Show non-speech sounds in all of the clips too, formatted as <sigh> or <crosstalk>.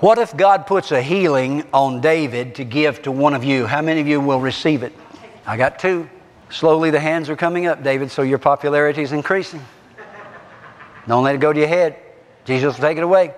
What if God puts a healing on David to give to one of you? How many of you will receive it? I got two. Slowly the hands are coming up, David, so your popularity is increasing. Don't let it go to your head. Jesus will take it away.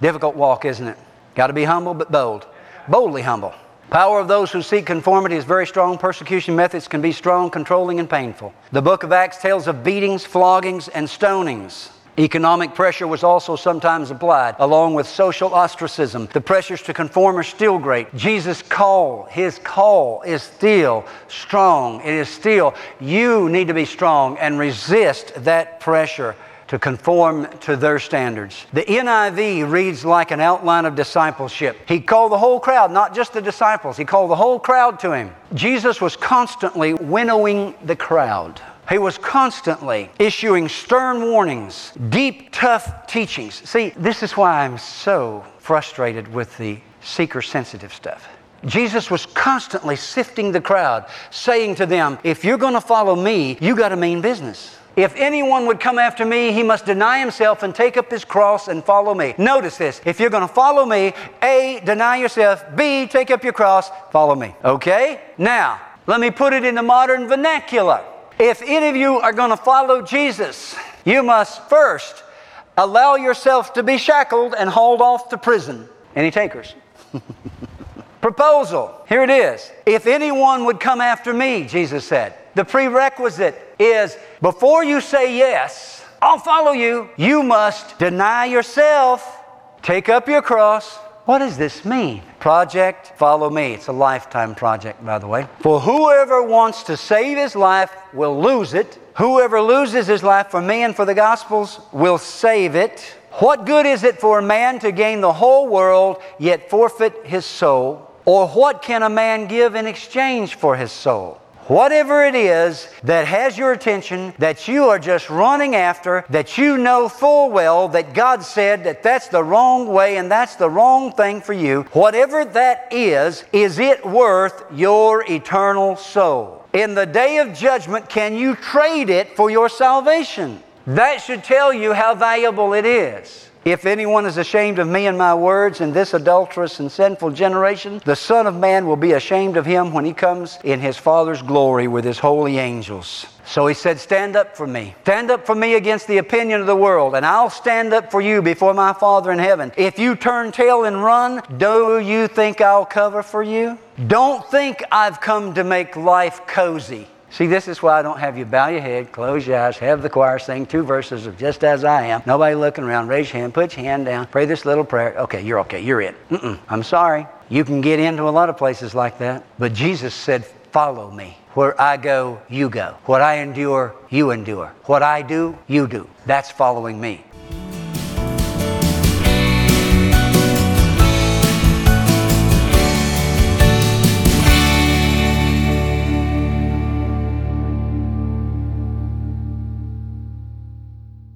Difficult walk, isn't it? Got to be humble but bold. Boldly humble. Power of those who seek conformity is very strong. Persecution methods can be strong, controlling, and painful. The book of Acts tells of beatings, floggings, and stonings. Economic pressure was also sometimes applied, along with social ostracism. The pressures to conform are still great. Jesus' call, his call is still strong. It is still, you need to be strong and resist that pressure to conform to their standards. The NIV reads like an outline of discipleship. He called the whole crowd, not just the disciples, he called the whole crowd to him. Jesus was constantly winnowing the crowd. He was constantly issuing stern warnings, deep, tough teachings. See, this is why I'm so frustrated with the seeker sensitive stuff. Jesus was constantly sifting the crowd, saying to them, If you're going to follow me, you got to mean business. If anyone would come after me, he must deny himself and take up his cross and follow me. Notice this. If you're going to follow me, A, deny yourself. B, take up your cross, follow me. Okay? Now, let me put it in the modern vernacular. If any of you are going to follow Jesus, you must first allow yourself to be shackled and hauled off to prison. Any takers? <laughs> Proposal. Here it is. If anyone would come after me, Jesus said, the prerequisite is before you say yes, I'll follow you, you must deny yourself, take up your cross, what does this mean? Project Follow Me. It's a lifetime project, by the way. For whoever wants to save his life will lose it. Whoever loses his life for me and for the Gospels will save it. What good is it for a man to gain the whole world yet forfeit his soul? Or what can a man give in exchange for his soul? Whatever it is that has your attention, that you are just running after, that you know full well that God said that that's the wrong way and that's the wrong thing for you, whatever that is, is it worth your eternal soul? In the day of judgment, can you trade it for your salvation? That should tell you how valuable it is. If anyone is ashamed of me and my words in this adulterous and sinful generation, the Son of Man will be ashamed of him when he comes in his Father's glory with his holy angels. So he said, Stand up for me. Stand up for me against the opinion of the world, and I'll stand up for you before my Father in heaven. If you turn tail and run, do you think I'll cover for you? Don't think I've come to make life cozy. See, this is why I don't have you bow your head, close your eyes, have the choir sing two verses of Just As I Am. Nobody looking around. Raise your hand, put your hand down, pray this little prayer. Okay, you're okay, you're in. Mm-mm, I'm sorry. You can get into a lot of places like that. But Jesus said, Follow me. Where I go, you go. What I endure, you endure. What I do, you do. That's following me.